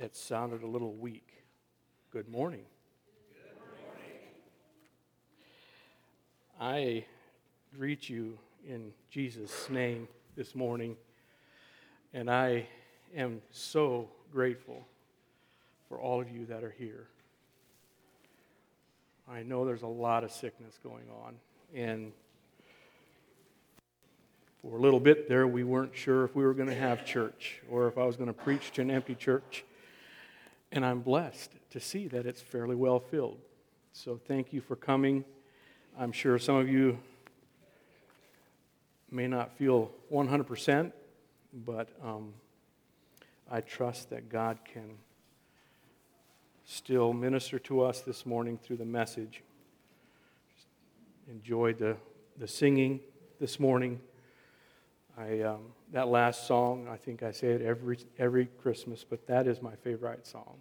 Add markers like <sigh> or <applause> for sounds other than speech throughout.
It sounded a little weak. Good morning. I greet you in Jesus' name this morning, and I am so grateful for all of you that are here. I know there's a lot of sickness going on, and for a little bit there, we weren't sure if we were going to have church or if I was going to preach to an empty church. And I'm blessed to see that it's fairly well filled. So thank you for coming. I'm sure some of you may not feel 100%, but um, I trust that God can still minister to us this morning through the message. Enjoyed the, the singing this morning. I, um, that last song, I think I say it every, every Christmas, but that is my favorite song.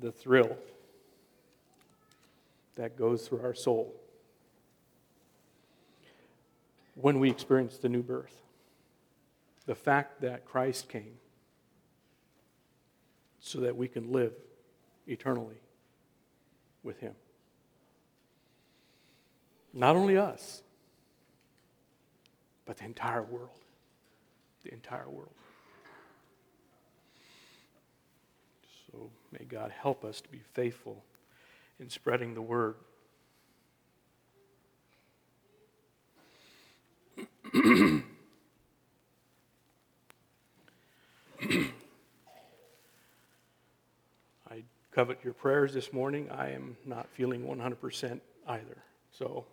The thrill that goes through our soul when we experience the new birth. The fact that Christ came so that we can live eternally with Him. Not only us, but the entire world. The entire world. So may God help us to be faithful in spreading the word. I covet your prayers this morning. I am not feeling 100% either. So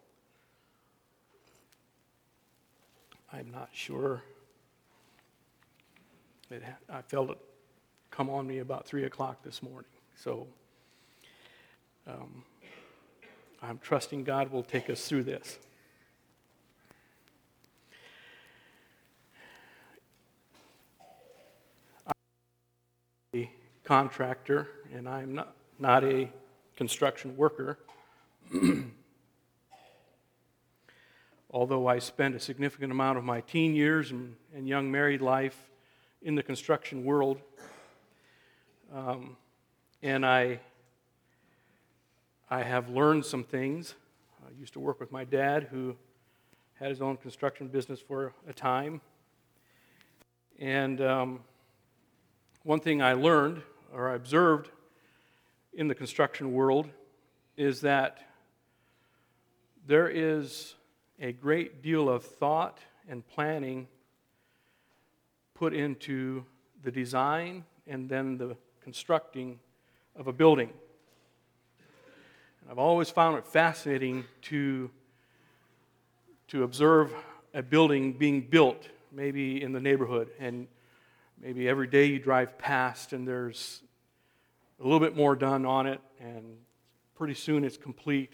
I'm not sure. It, I felt it come on me about 3 o'clock this morning. So um, I'm trusting God will take us through this. I'm a contractor, and I'm not, not a construction worker. <clears throat> although I spent a significant amount of my teen years and, and young married life in the construction world. Um, and I, I have learned some things. I used to work with my dad, who had his own construction business for a time. And um, one thing I learned or I observed in the construction world is that there is a great deal of thought and planning put into the design and then the constructing of a building. And I've always found it fascinating to, to observe a building being built, maybe in the neighborhood, and maybe every day you drive past and there's a little bit more done on it, and pretty soon it's complete.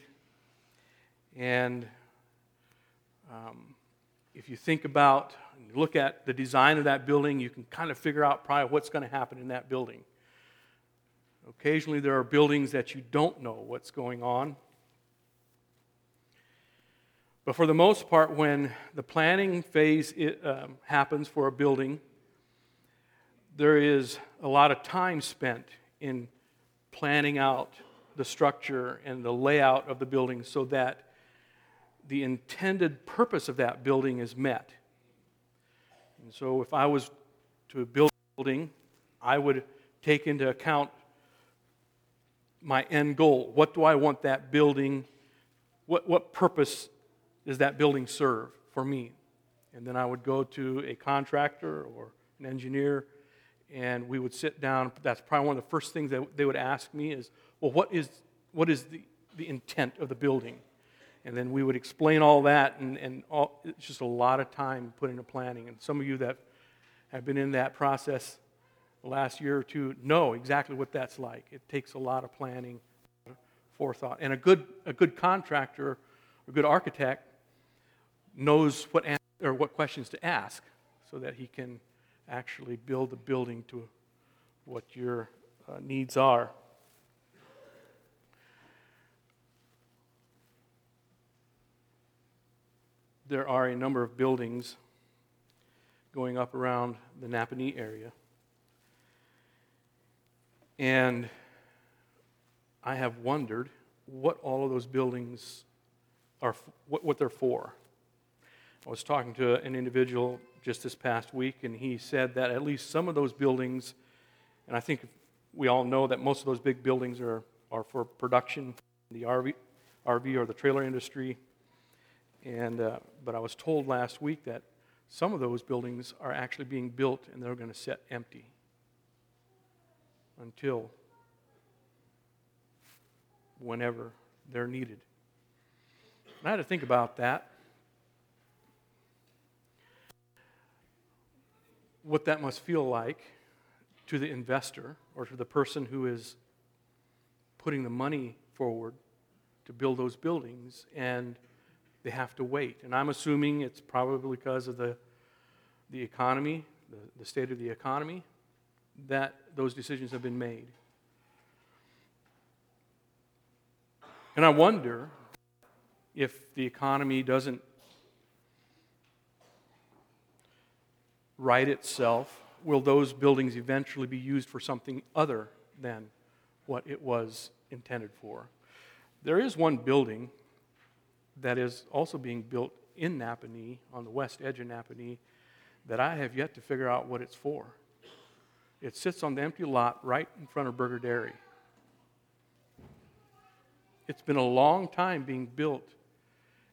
And um, if you think about and look at the design of that building, you can kind of figure out probably what's going to happen in that building. Occasionally, there are buildings that you don't know what's going on. But for the most part, when the planning phase it, um, happens for a building, there is a lot of time spent in planning out the structure and the layout of the building so that the intended purpose of that building is met. And so, if I was to build a building, I would take into account my end goal. What do I want that building? What, what purpose does that building serve for me? And then I would go to a contractor or an engineer, and we would sit down. That's probably one of the first things that they would ask me is, well, what is, what is the, the intent of the building? And then we would explain all that, and, and all, it's just a lot of time put into planning. And some of you that have been in that process the last year or two know exactly what that's like. It takes a lot of planning, forethought, and a good a good contractor, a good architect knows what or what questions to ask, so that he can actually build the building to what your uh, needs are. There are a number of buildings going up around the Nappanee area. And I have wondered what all of those buildings are, what, what they're for. I was talking to an individual just this past week, and he said that at least some of those buildings, and I think we all know that most of those big buildings are, are for production, the RV, RV or the trailer industry. And, uh, but I was told last week that some of those buildings are actually being built and they're going to sit empty until whenever they're needed. And I had to think about that. What that must feel like to the investor or to the person who is putting the money forward to build those buildings and they have to wait. And I'm assuming it's probably because of the, the economy, the, the state of the economy, that those decisions have been made. And I wonder if the economy doesn't right itself, will those buildings eventually be used for something other than what it was intended for? There is one building that is also being built in Nappanee, on the west edge of Nappanee, that I have yet to figure out what it's for. It sits on the empty lot right in front of Burger Dairy. It's been a long time being built,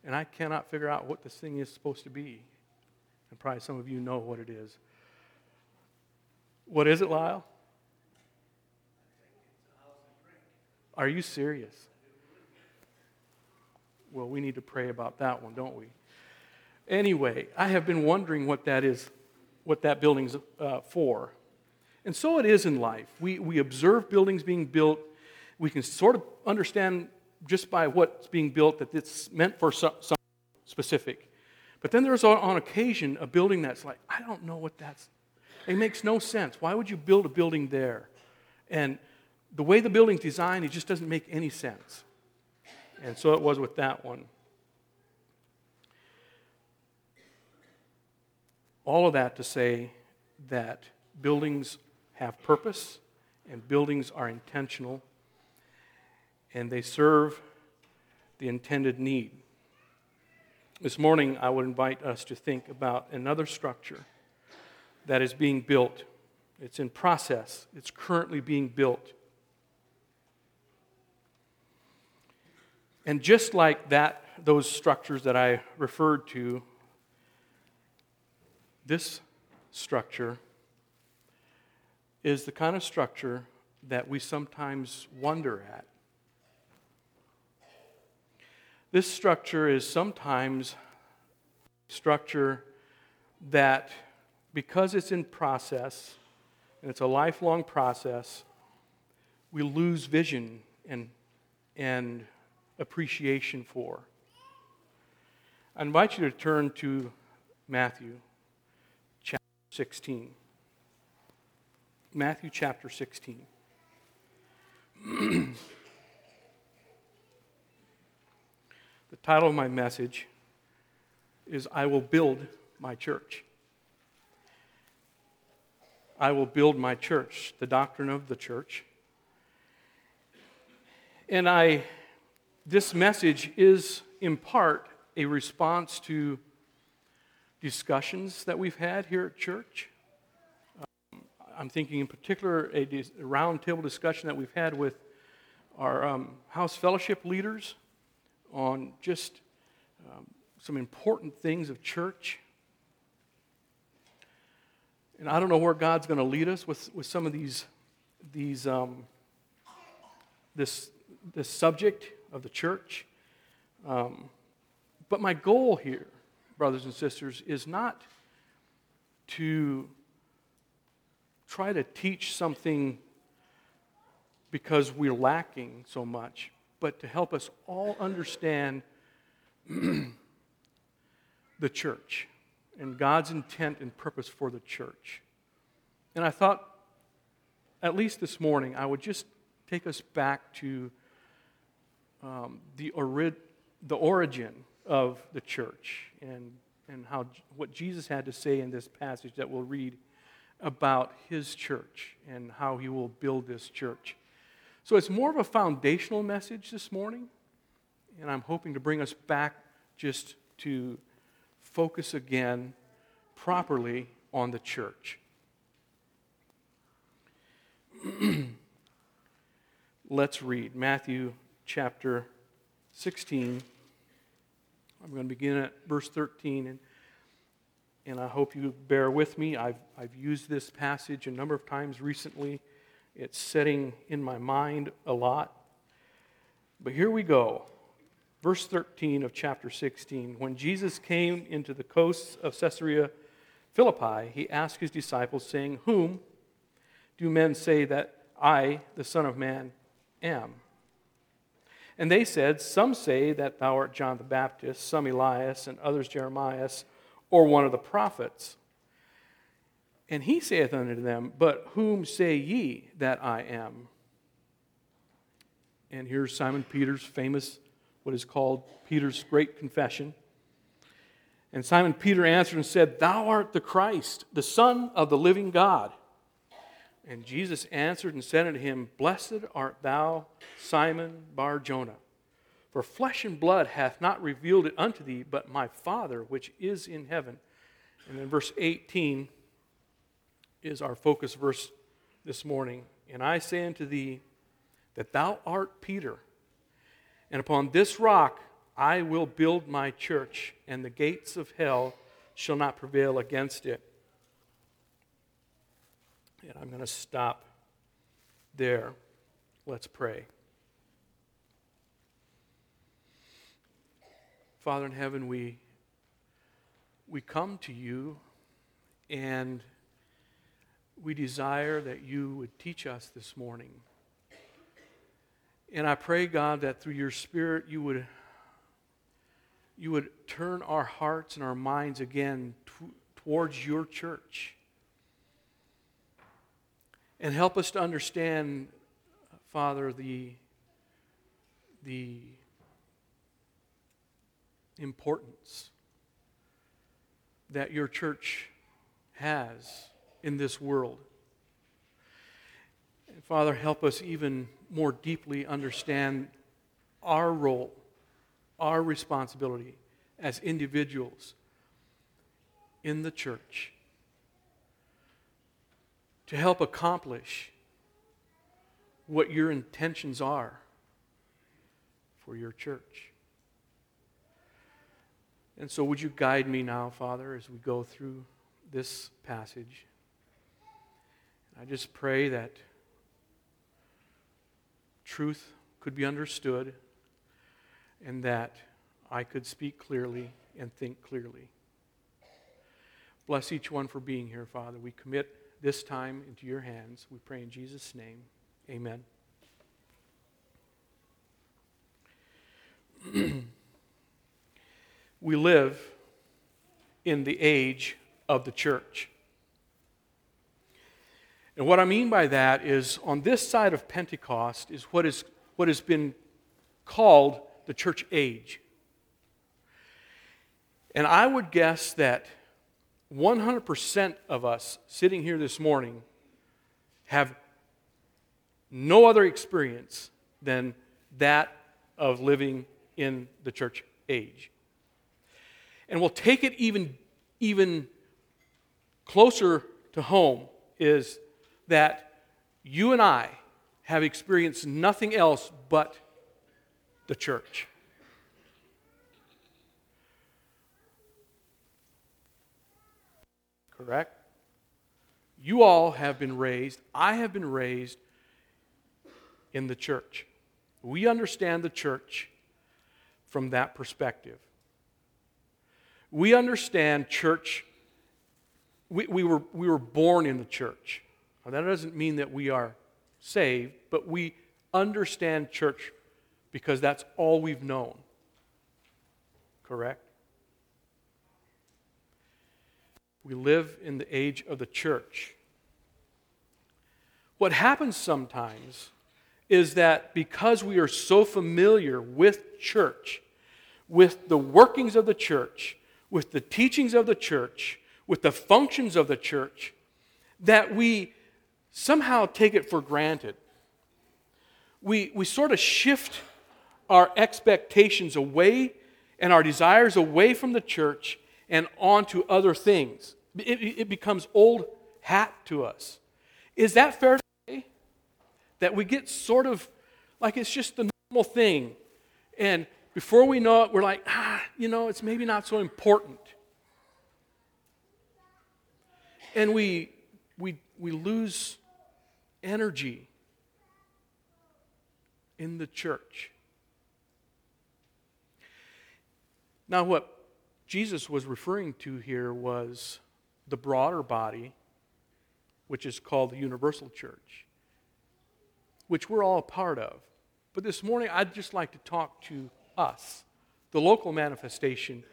and I cannot figure out what this thing is supposed to be. And probably some of you know what it is. What is it, Lyle? Are you serious? Well, we need to pray about that one, don't we? Anyway, I have been wondering what that is, what that building's uh, for. And so it is in life. We, we observe buildings being built. We can sort of understand just by what's being built that it's meant for some, specific. But then there's on occasion a building that's like, I don't know what that's. It makes no sense. Why would you build a building there? And the way the building's designed, it just doesn't make any sense. And so it was with that one. All of that to say that buildings have purpose and buildings are intentional and they serve the intended need. This morning, I would invite us to think about another structure that is being built. It's in process, it's currently being built. And just like that, those structures that I referred to, this structure is the kind of structure that we sometimes wonder at. This structure is sometimes structure that because it's in process and it's a lifelong process, we lose vision and, and appreciation for. I invite you to turn to Matthew chapter 16. Matthew chapter 16. <clears throat> the title of my message is I Will Build My Church. I will build my church, the doctrine of the church. And I this message is, in part, a response to discussions that we've had here at church. Um, I'm thinking, in particular, a, a roundtable discussion that we've had with our um, house fellowship leaders on just um, some important things of church. And I don't know where God's going to lead us with, with some of these, these um, this, this subject of the church. Um, but my goal here, brothers and sisters, is not to try to teach something because we're lacking so much, but to help us all understand <clears throat> the church and God's intent and purpose for the church. And I thought, at least this morning, I would just take us back to um, the, ori- the origin of the church and and how, what Jesus had to say in this passage that we'll read about his church and how he will build this church. So it's more of a foundational message this morning, and I'm hoping to bring us back just to focus again properly on the church. <clears throat> Let's read Matthew chapter 16. I'm going to begin at verse 13, and, and I hope you bear with me. I've, I've used this passage a number of times recently. It's setting in my mind a lot. But here we go. Verse 13 of chapter 16. When Jesus came into the coasts of Caesarea Philippi, he asked his disciples, saying, Whom do men say that I, the Son of Man, am? And they said, Some say that thou art John the Baptist, some Elias, and others Jeremiah, or one of the prophets. And he saith unto them, But whom say ye that I am? And here's Simon Peter's famous, what is called Peter's great confession. And Simon Peter answered and said, Thou art the Christ, the Son of the living God. And Jesus answered and said unto him, Blessed art thou, Simon Bar Jonah. For flesh and blood hath not revealed it unto thee, but my Father which is in heaven. And then verse 18 is our focus verse this morning. And I say unto thee that thou art Peter, and upon this rock I will build my church, and the gates of hell shall not prevail against it. And I'm going to stop there. Let's pray. Father in heaven, we, we come to you and we desire that you would teach us this morning. And I pray, God, that through your Spirit you would, you would turn our hearts and our minds again t- towards your church and help us to understand, Father, the, the importance that your church has in this world. And Father, help us even more deeply understand our role, our responsibility as individuals in the church to help accomplish what your intentions are for your church. And so, would you guide me now, Father, as we go through this passage? I just pray that truth could be understood and that I could speak clearly and think clearly. Bless each one for being here, Father. We commit this time into your hands. We pray in Jesus' name. Amen. <clears throat> we live in the age of the church. And what I mean by that is on this side of Pentecost is what, is, what has been called the church age. And I would guess that 100% of us sitting here this morning have no other experience than that of living in the church age. And we'll take it even, even closer to home is that you and I have experienced nothing else but the church. Correct? You all have been raised, I have been raised in the church. We understand the church from that perspective. We understand church, we, we, were, we were born in the church. Now, that doesn't mean that we are saved, but we understand church because that's all we've known. Correct? We live in the age of the church. What happens sometimes is that because we are so familiar with church, with the workings of the church, with the teachings of the church, with the functions of the church, that we somehow take it for granted. We, we sort of shift our expectations away and our desires away from the church and onto other things. It, it becomes old hat to us. Is that fair to say? That we get sort of like it's just the normal thing. And before we know it, we're like, ah, you know, it's maybe not so important. And we, we, we lose energy in the church. Now, what Jesus was referring to here was the broader body, which is called the universal church, which we're all a part of. But this morning, I'd just like to talk to us, the local manifestation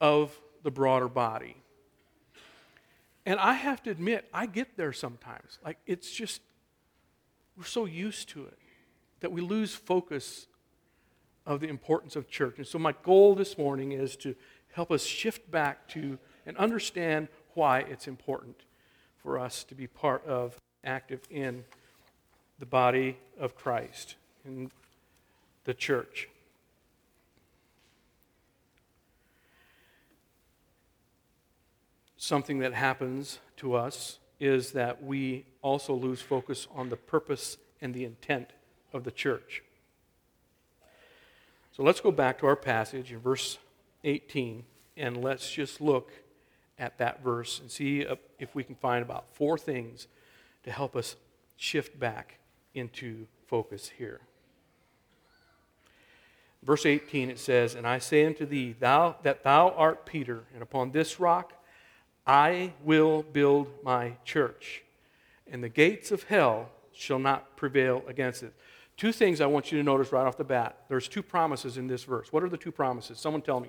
of the broader body. And I have to admit, I get there sometimes. Like, it's just, we're so used to it that we lose focus of the importance of church. And so, my goal this morning is to help us shift back to and understand why it's important for us to be part of, active in the body of Christ, in the church. something that happens to us is that we also lose focus on the purpose and the intent of the church. So let's go back to our passage in verse 18 and let's just look at that verse and see if we can find about four things to help us shift back into focus here. Verse 18 it says, And I say unto thee, thou, that thou art Peter, and upon this rock I will build my church, and the gates of hell shall not prevail against it. Two things I want you to notice right off the bat. There's two promises in this verse. What are the two promises? Someone tell me.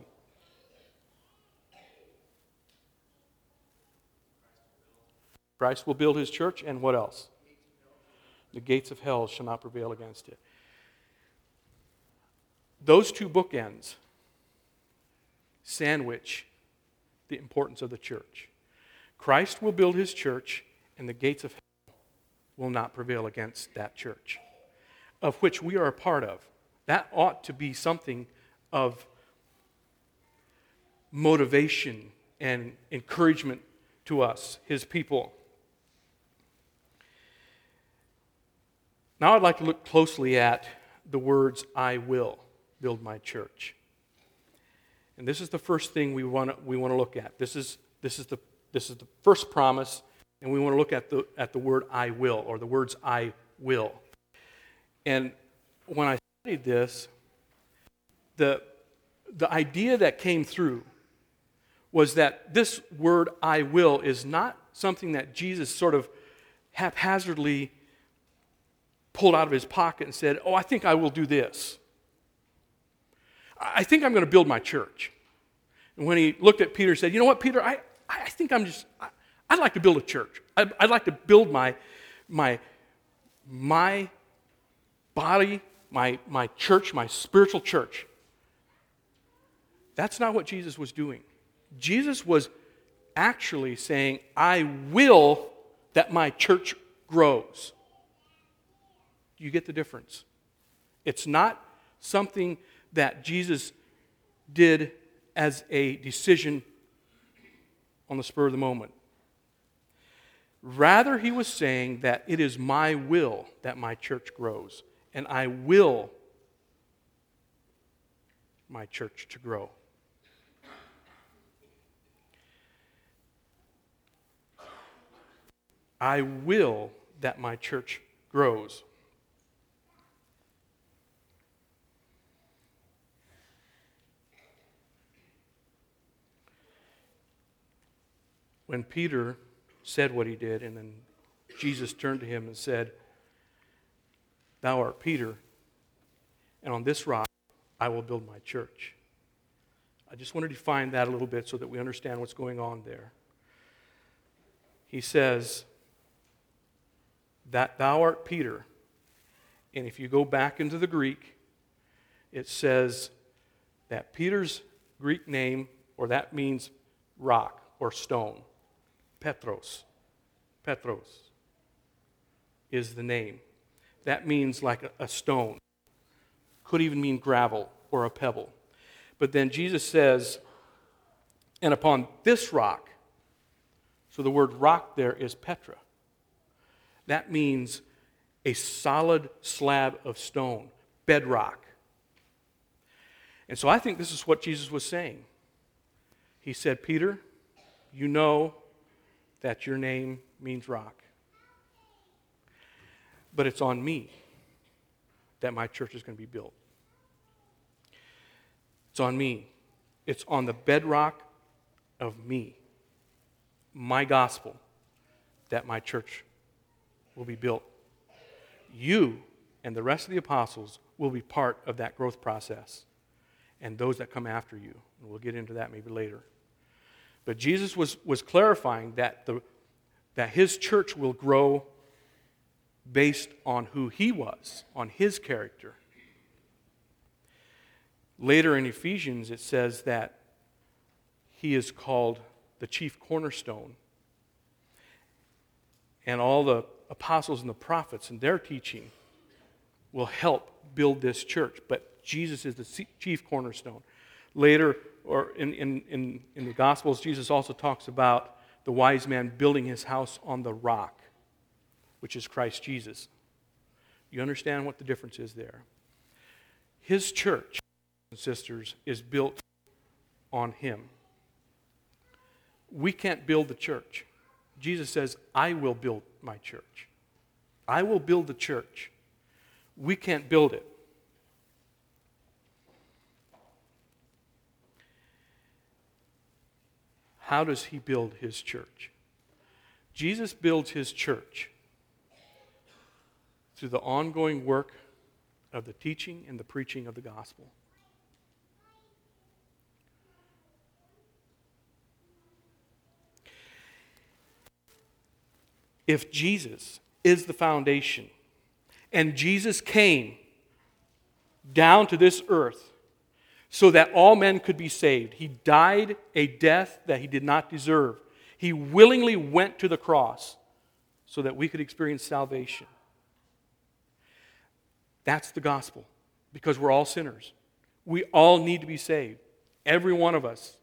Christ will build his church, and what else? The gates of hell shall not prevail against it. Those two bookends sandwich the importance of the church. Christ will build his church, and the gates of hell will not prevail against that church, of which we are a part of. That ought to be something of motivation and encouragement to us, his people. Now I'd like to look closely at the words, I will build my church. And this is the first thing we want to, we want to look at. This is, this, is the, this is the first promise, and we want to look at the, at the word I will, or the words I will. And when I studied this, the, the idea that came through was that this word I will is not something that Jesus sort of haphazardly pulled out of his pocket and said, Oh, I think I will do this. I think I'm going to build my church. And when he looked at Peter, he said, You know what, Peter? I, I think I'm just, I, would like to build a church. I'd, I'd like to build my, my, my body, my, my church, my spiritual church. That's not what Jesus was doing. Jesus was actually saying, I will that my church grows. You get the difference. It's not something that Jesus did as a decision on the spur of the moment. Rather, he was saying that it is my will that my church grows, and I will my church to grow. I will that my church grows. When Peter said what he did, and then Jesus turned to him and said, Thou art Peter, and on this rock I will build my church. I just want to define that a little bit so that we understand what's going on there. He says, That thou art Peter. And if you go back into the Greek, it says that Peter's Greek name or that means rock or stone. Petros. Petros is the name. That means like a, stone. Could even mean gravel or a pebble. But then Jesus says, and upon this rock, so the word rock there is Petra. That means a solid slab of stone, bedrock. And so I think this is what Jesus was saying. He said, Peter, you know that your name means rock. But it's on me that my church is going to be built. It's on me. It's on the bedrock of me, my gospel, that my church will be built. You and the rest of the apostles will be part of that growth process, and those that come after you. And we'll get into that maybe later. But Jesus was, was clarifying that, the, that his church will grow based on who he was, on his character. Later in Ephesians, it says that he is called the chief cornerstone. And all the apostles and the prophets and their teaching will help build this church. But Jesus is the chief cornerstone. Later, or in, in, in, in the Gospels, Jesus also talks about the wise man building his house on the rock, which is Christ Jesus. You understand what the difference is there? His church, and sisters, is built on him. We can't build the church. Jesus says, I will build my church. I will build the church. We can't build it. How does he build his church? Jesus builds his church through the ongoing work of the teaching and the preaching of the gospel. If Jesus is the foundation and Jesus came down to this earth so that all men could be saved. He died a death that he did not deserve. He willingly went to the cross so that we could experience salvation. That's the gospel because we're all sinners. We all need to be saved. Every one of us.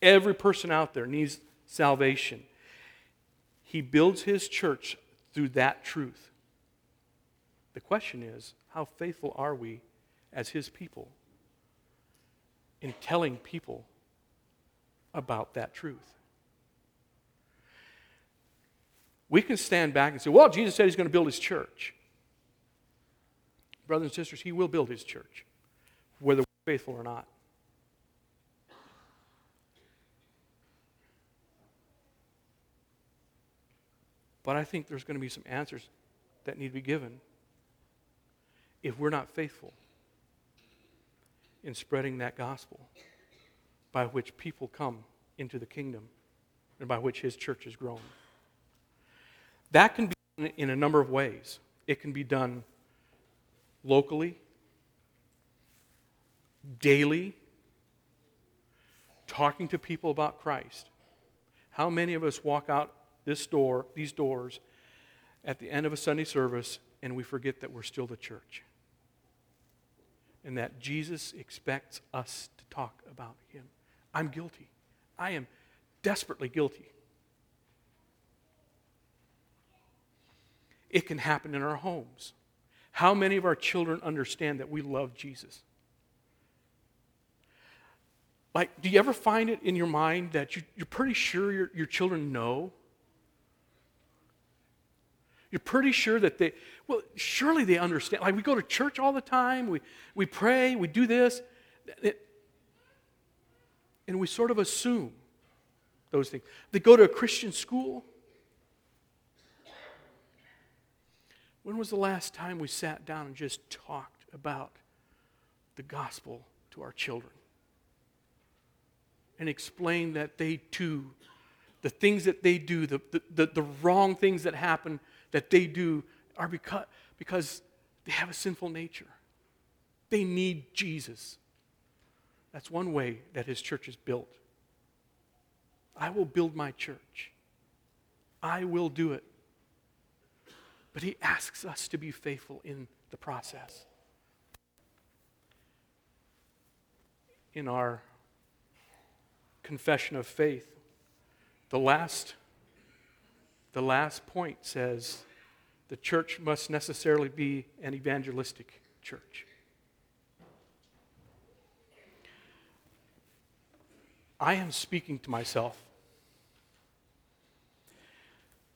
Every person out there needs salvation. He builds his church through that truth. The question is how faithful are we as his people? In telling people about that truth. We can stand back and say, well, Jesus said he's going to build his church. Brothers and sisters, he will build his church, whether we're faithful or not. But I think there's going to be some answers that need to be given if we're not faithful in spreading that gospel by which people come into the kingdom and by which his church is grown. That can be done in a number of ways. It can be done locally, daily, talking to people about Christ. How many of us walk out this door, these doors, at the end of a Sunday service and we forget that we're still the church? And that Jesus expects us to talk about him. I'm guilty. I am desperately guilty. It can happen in our homes. How many of our children understand that we love Jesus? Like, do you ever find it in your mind that you, are pretty sure your, your children know you're pretty sure that they, well, surely they understand. Like we go to church all the time, we, we pray, we do this, it, and we sort of assume those things. They go to a Christian school. When was the last time we sat down and just talked about the gospel to our children? And explained that they too, the things that they do, the, the, the, the wrong things that happen that they do are because, because they have a sinful nature. They need Jesus. That's one way that his church is built. I will build my church. I will do it. But he asks us to be faithful in the process. In our confession of faith, the last, the last point says the church must necessarily be an evangelistic church. I am speaking to myself.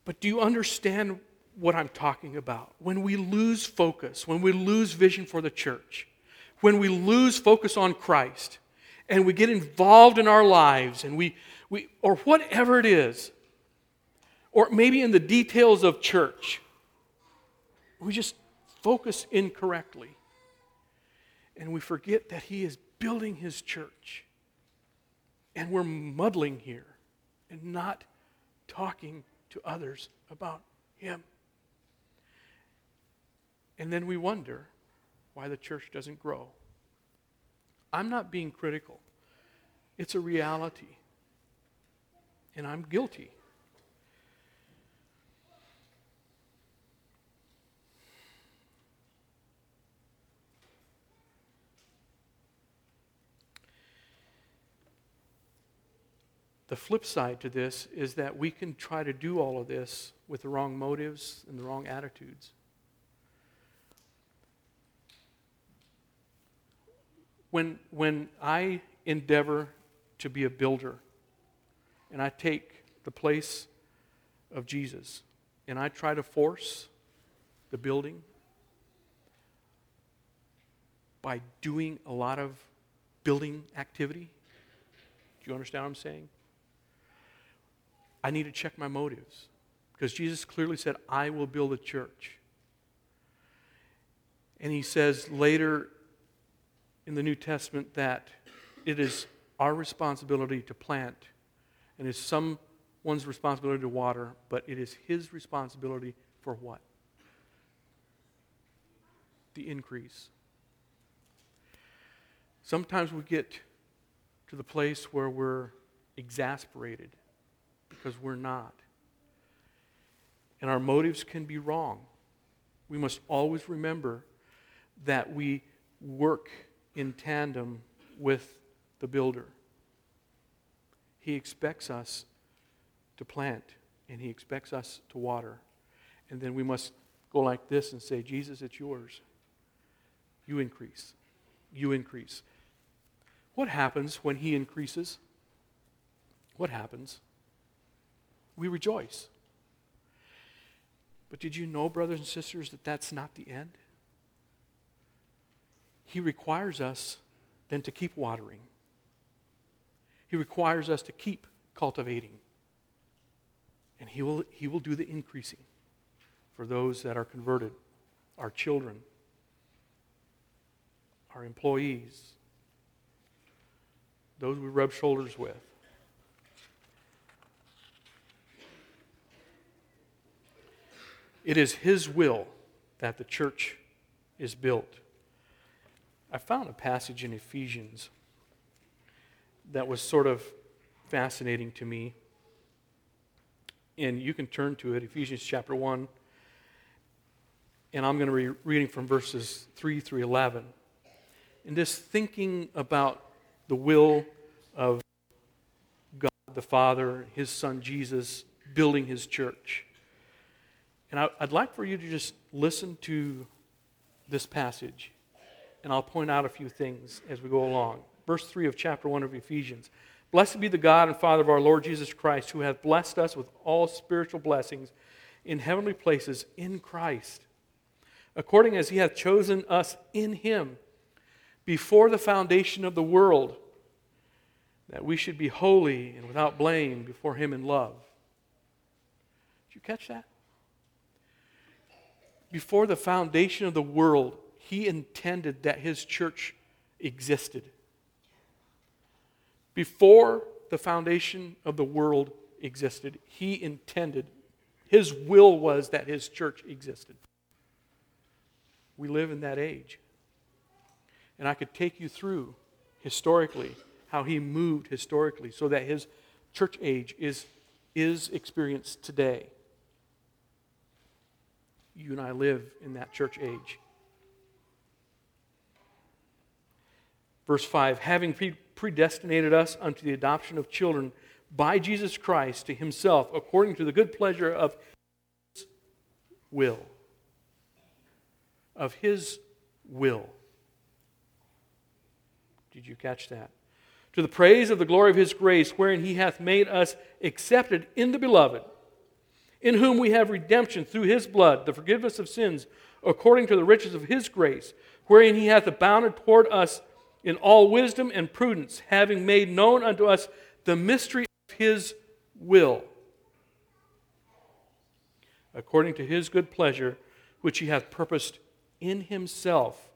But do you understand what I'm talking about? When we lose focus, when we lose vision for the church, when we lose focus on Christ, and we get involved in our lives, and we, we or whatever it is, or maybe in the details of church, we just focus incorrectly. And we forget that He is building His church. And we're muddling here and not talking to others about Him. And then we wonder why the church doesn't grow. I'm not being critical, it's a reality. And I'm guilty. The flip side to this is that we can try to do all of this with the wrong motives and the wrong attitudes. When, when I endeavor to be a builder and I take the place of Jesus and I try to force the building by doing a lot of building activity, do you understand what I'm saying? I need to check my motives. Because Jesus clearly said, I will build a church. And he says later in the New Testament that it is our responsibility to plant, and it's someone's responsibility to water, but it is his responsibility for what? The increase. Sometimes we get to the place where we're exasperated because we're not. And our motives can be wrong. We must always remember that we work in tandem with the builder. He expects us to plant and he expects us to water. And then we must go like this and say, Jesus, it's yours. You increase. You increase. What happens when he increases? What happens? We rejoice. But did you know, brothers and sisters, that that's not the end? He requires us then to keep watering. He requires us to keep cultivating. And he will, he will do the increasing for those that are converted, our children, our employees, those we rub shoulders with. It is His will that the church is built. I found a passage in Ephesians that was sort of fascinating to me. And you can turn to it, Ephesians chapter 1. And I'm going to be reading from verses 3 through 11. And this thinking about the will of God the Father, His Son Jesus, building His church. And I, would like for you to just listen to this passage, and I'll point out a few things as we go along. Verse 3 of chapter 1 of Ephesians. Blessed be the God and Father of our Lord Jesus Christ, who hath blessed us with all spiritual blessings in heavenly places in Christ, according as he hath chosen us in him before the foundation of the world, that we should be holy and without blame before him in love. Did you catch that? Before the foundation of the world, he intended that his church existed. Before the foundation of the world existed, he intended, his will was that his church existed. We live in that age. And I could take you through historically, how he moved historically, so that his church age is, is experienced today. You and I live in that church age. Verse 5 having predestinated us unto the adoption of children by Jesus Christ to himself, according to the good pleasure of his will. Of his will. Did you catch that? To the praise of the glory of his grace, wherein he hath made us accepted in the beloved, in whom we have redemption through his blood, the forgiveness of sins, according to the riches of his grace, wherein he hath abounded toward us in all wisdom and prudence, having made known unto us the mystery of his will, according to his good pleasure, which he hath purposed in himself,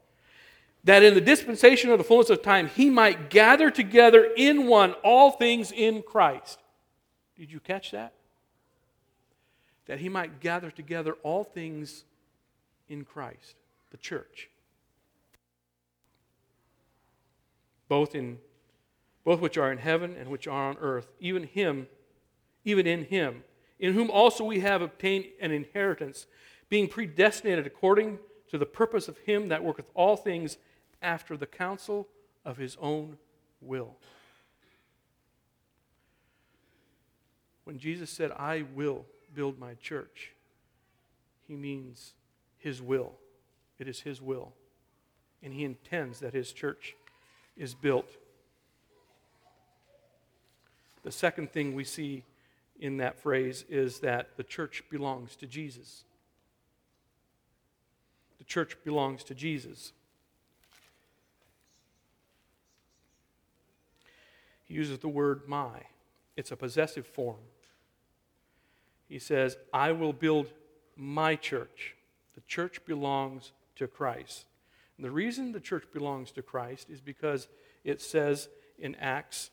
that in the dispensation of the fullness of time he might gather together in one all things in Christ. Did you catch that? That he might gather together all things in Christ, the church. both in both which are in heaven and which are on earth, even him, even in him, in whom also we have obtained an inheritance, being predestinated according to the purpose of him that worketh all things after the counsel of his own will. When Jesus said, I will build my church, he means his will. It is his will. And he intends that his church is built. The second thing we see in that phrase is that the church belongs to Jesus. The church belongs to Jesus. He uses the word my, it's a possessive form. He says, I will build my church. The church belongs to Christ. And the reason the church belongs to Christ is because it says in Acts,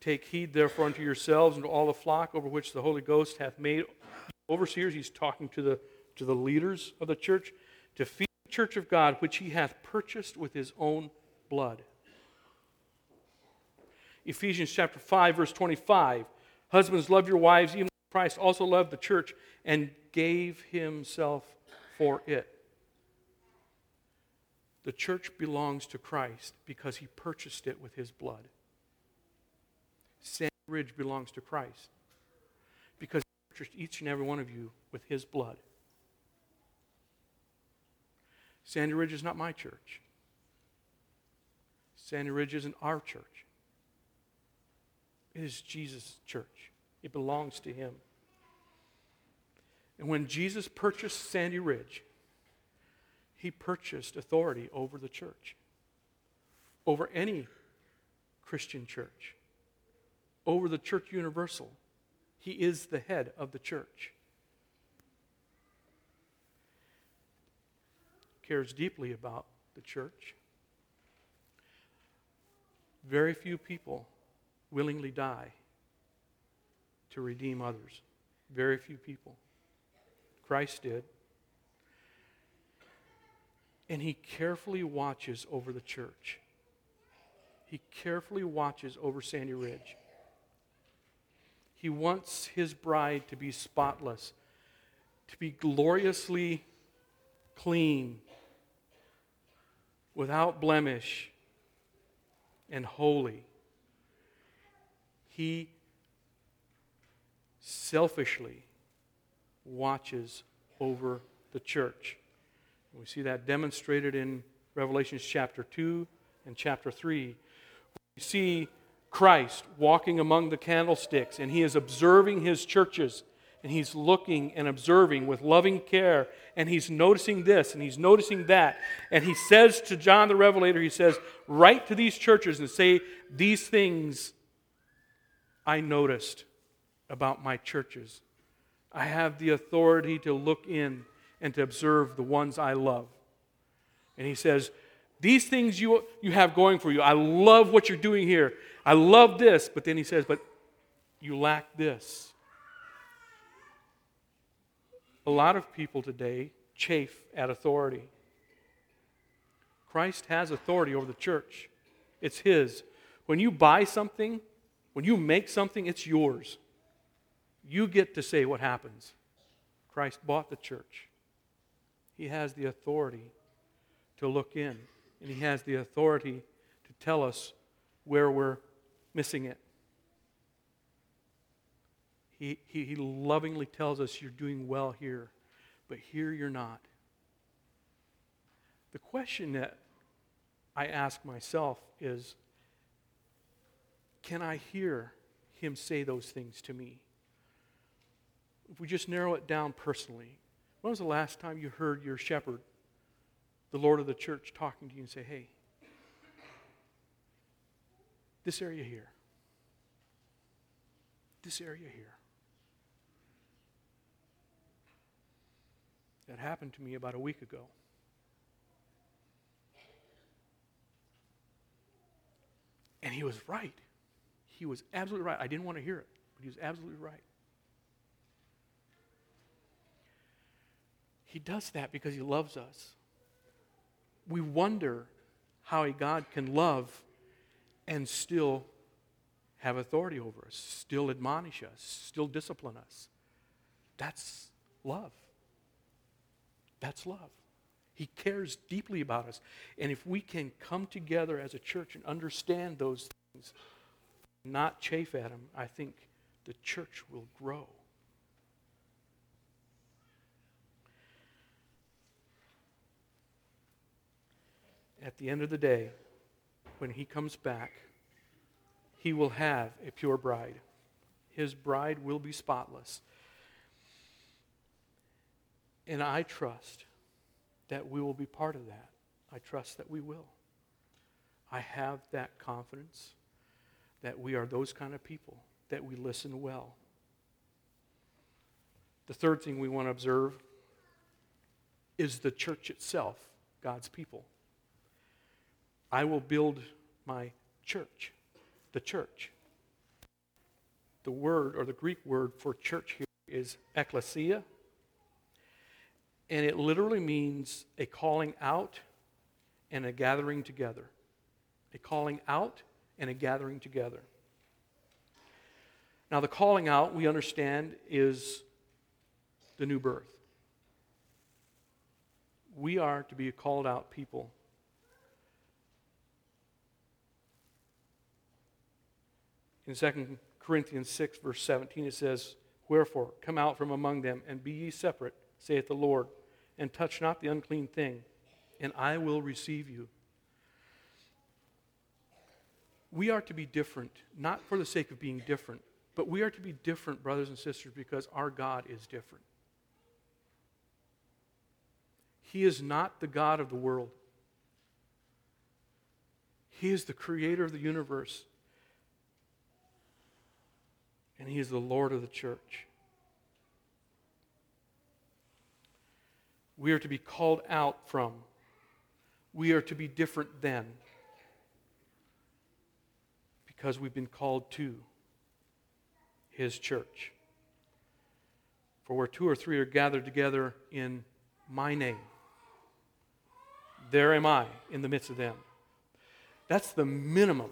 Take heed therefore unto yourselves and to all the flock over which the Holy Ghost hath made overseers. He's talking to the, to the leaders of the church to feed the church of God, which he hath purchased with his own blood. Ephesians chapter 5, verse 25. Husbands, love your wives, even Christ also loved the church and gave himself for it. The church belongs to Christ because he purchased it with his blood. Sandy Ridge belongs to Christ because he purchased each and every one of you with his blood. Sandy Ridge is not my church. Sandy Ridge isn't our church. It is Jesus' church. It belongs to him. And when Jesus purchased Sandy Ridge, he purchased authority over the church, over any Christian church, over the church universal. He is the head of the church. Cares deeply about the church. Very few people willingly die to redeem others. Very few people. Christ did and he carefully watches over the church. He carefully watches over Sandy Ridge. He wants his bride to be spotless, to be gloriously clean, without blemish, and holy. He selfishly watches over the church. We see that demonstrated in Revelations chapter 2 and chapter 3. We see Christ walking among the candlesticks, and he is observing his churches, and he's looking and observing with loving care, and he's noticing this and he's noticing that. And he says to John the Revelator, he says, Write to these churches and say, These things I noticed about my churches. I have the authority to look in and to observe the ones I love. And he says, These things you, you have going for you, I love what you're doing here. I love this. But then he says, But you lack this. A lot of people today chafe at authority. Christ has authority over the church. it's His. When you buy something, when you make something, it's yours. You get to say what happens. Christ bought the church. He has the authority to look in, and He has the authority to tell us where we're missing it. He, he, he lovingly tells us, You're doing well here, but here you're not. The question that I ask myself is Can I hear him say those things to me? If we just narrow it down personally, when was the last time you heard your shepherd, the Lord of the church, talking to you and say, Hey, this area here, this area here. That happened to me about a week ago. And he was right. He was absolutely right. I didn't want to hear it, but he was absolutely right. He does that because he loves us. We wonder how a God can love and still have authority over us, still admonish us, still discipline us. That's love. That's love. He cares deeply about us. And if we can come together as a church and understand those things, not chafe at them, I think the church will grow. At the end of the day, when he comes back, he will have a pure bride. His bride will be spotless. And I trust that we will be part of that. I trust that we will. I have that confidence that we are those kind of people, that we listen well. The third thing we want to observe is the church itself, God's people. I will build my church, the church. The word or the Greek word for church here is ecclesia and it literally means a calling out and a gathering together. A calling out and a gathering together. Now, the calling out, we understand, is the new birth. We are to be a called out people. In 2 Corinthians 6, verse 17, it says, Wherefore, come out from among them and be ye separate, saith the Lord and touch not the unclean thing, and I will receive you. We are to be different, not for the sake of being different, but we are to be different, brothers and sisters, because our God is different. He is not the God of the world. He is the creator of the universe. And He is the Lord of the church. We are to be called out from. We are to be different than. Because we've been called to His church. For where two or three are gathered together in my name, there am I in the midst of them. That's the minimum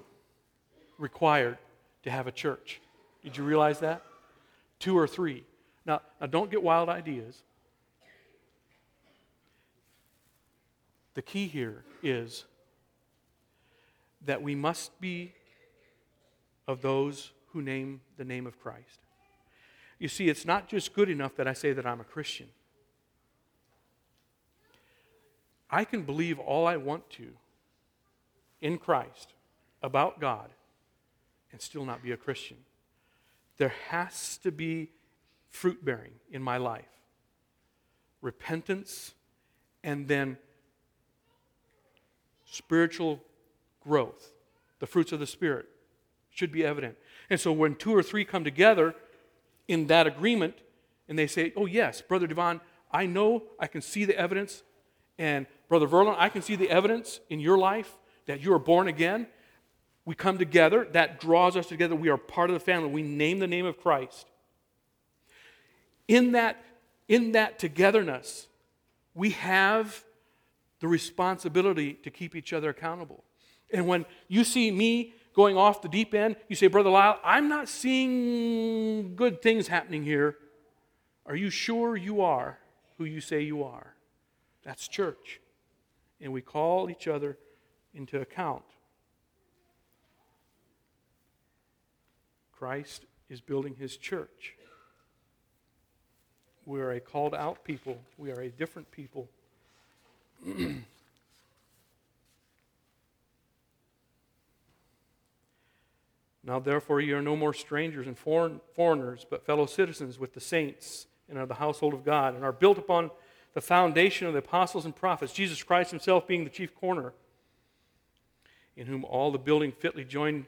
required to have a church. Did you realize that? Two or three. Now, now don't get wild ideas. The key here is that we must be of those who name the name of Christ. You see, it's not just good enough that I say that I'm a Christian. I can believe all I want to in Christ about God and still not be a Christian. There has to be fruit bearing in my life repentance and then spiritual growth, the fruits of the Spirit, should be evident. And so when two or three come together in that agreement and they say, Oh, yes, Brother Devon, I know I can see the evidence, and Brother Verlin, I can see the evidence in your life that you are born again. We come together, that draws us together. We are part of the family. We name the name of Christ. In that, in that togetherness, we have the responsibility to keep each other accountable. And when you see me going off the deep end, you say, Brother Lyle, I'm not seeing good things happening here. Are you sure you are who you say you are? That's church. And we call each other into account. Christ is building his church. We are a called out people, we are a different people. <clears throat> now, therefore, ye are no more strangers and foreign, foreigners, but fellow citizens with the saints and of the household of God, and are built upon the foundation of the apostles and prophets, Jesus Christ himself being the chief corner, in whom all the building fitly joined,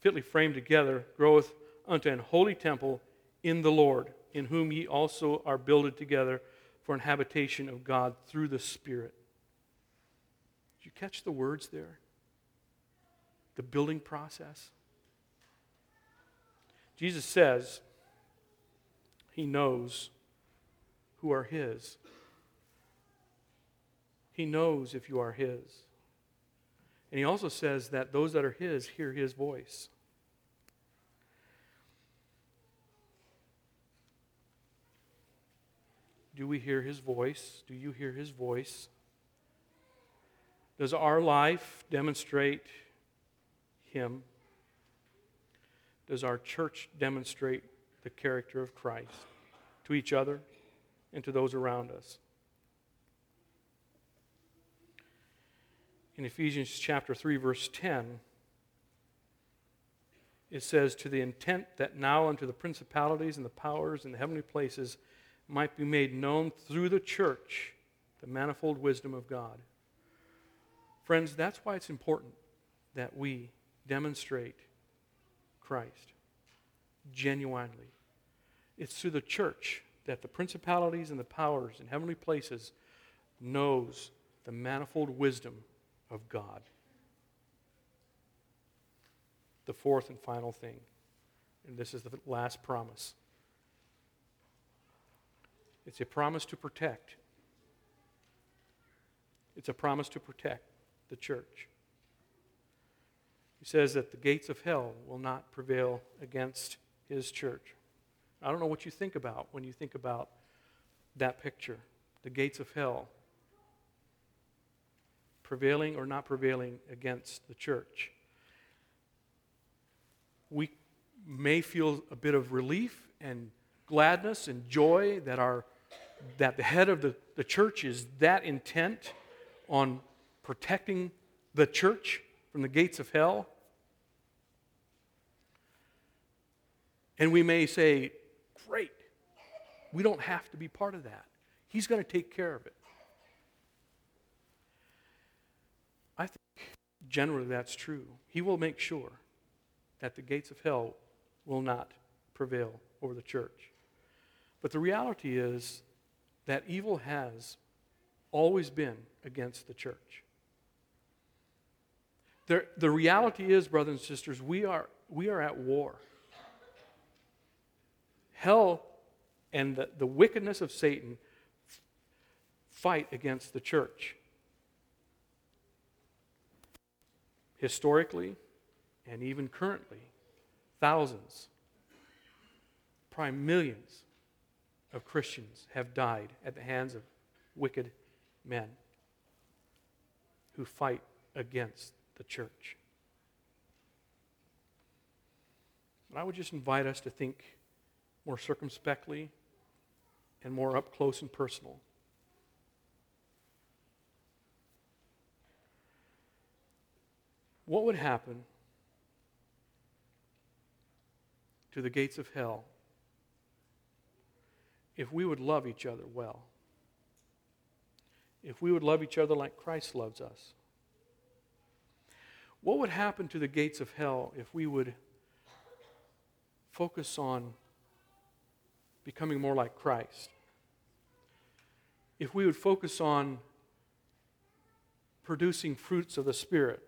fitly framed together, groweth unto an holy temple in the Lord, in whom ye also are builded together for an habitation of God through the Spirit. Did you catch the words there? The building process. Jesus says he knows who are his. He knows if you are his. And he also says that those that are his hear his voice. Do we hear his voice? Do you hear his voice? Does our life demonstrate him? Does our church demonstrate the character of Christ to each other and to those around us? In Ephesians chapter 3 verse 10 it says to the intent that now unto the principalities and the powers in the heavenly places might be made known through the church the manifold wisdom of God. Friends, that's why it's important that we demonstrate Christ genuinely. It's through the church that the principalities and the powers in heavenly places knows the manifold wisdom of God. The fourth and final thing, and this is the last promise. It's a promise to protect. It's a promise to protect the church. He says that the gates of hell will not prevail against his church. I don't know what you think about when you think about that picture the gates of hell prevailing or not prevailing against the church. We may feel a bit of relief and gladness and joy that our that the head of the, the church is that intent on protecting the church from the gates of hell. And we may say, great, we don't have to be part of that. He's going to take care of it. I think generally that's true. He will make sure that the gates of hell will not prevail over the church. But the reality is that evil has always been against the church. There, the reality is, brothers and sisters, we are, we are at war. Hell and the, the wickedness of Satan fight against the church. Historically and even currently, thousands, probably millions of Christians have died at the hands of wicked men who fight against the church. But I would just invite us to think more circumspectly and more up close and personal. What would happen to the gates of hell if we would love each other well, if we would love each other like Christ loves us, what would happen to the gates of hell if we would focus on becoming more like Christ? If we would focus on producing fruits of the Spirit,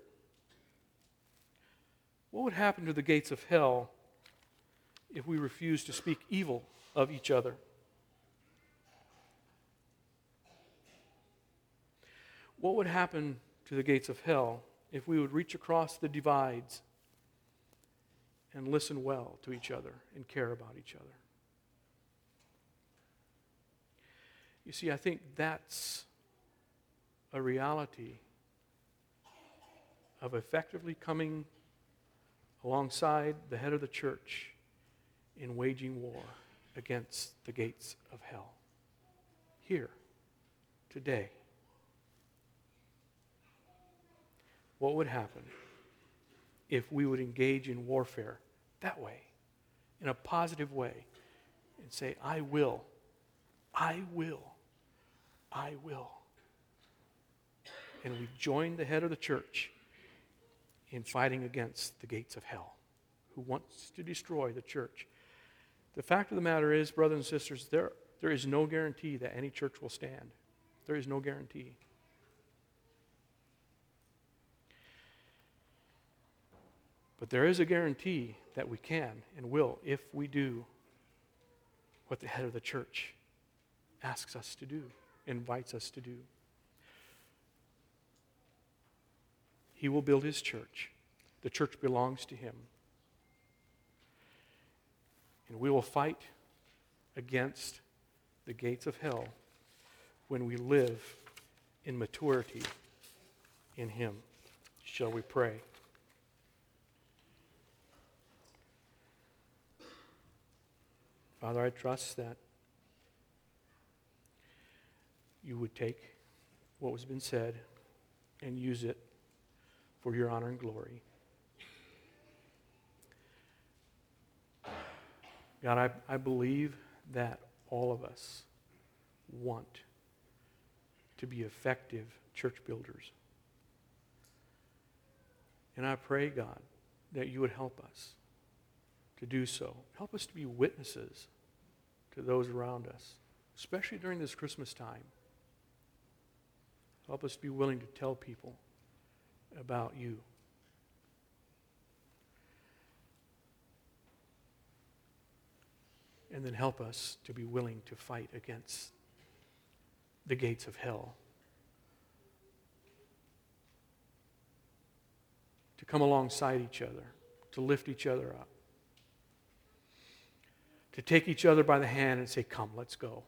what would happen to the gates of hell if we refuse to speak evil of each other? What would happen to the gates of hell if we would reach across the divides and listen well to each other and care about each other. You see, I think that's a reality of effectively coming alongside the head of the church in waging war against the gates of hell. Here, today. What would happen if we would engage in warfare that way, in a positive way, and say, I will, I will, I will. And we join the head of the church in fighting against the gates of hell, who wants to destroy the church. The fact of the matter is, brothers and sisters, there, there is no guarantee that any church will stand. There is no guarantee. But there is a guarantee that we can and will if we do what the head of the church asks us to do, invites us to do. He will build his church. The church belongs to him. And we will fight against the gates of hell when we live in maturity in him. Shall we pray? Father, I trust that you would take what has been said and use it for your honor and glory. God, I, I believe that all of us want to be effective church builders. And I pray, God, that you would help us to do so. Help us to be witnesses to those around us, especially during this Christmas time. Help us to be willing to tell people about you. And then help us to be willing to fight against the gates of hell. To come alongside each other, to lift each other up to take each other by the hand and say, Come, let's go.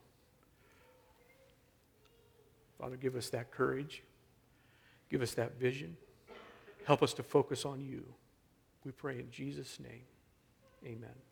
Father, give us that courage. Give us that vision. Help us to focus on you. We pray in Jesus' name. Amen.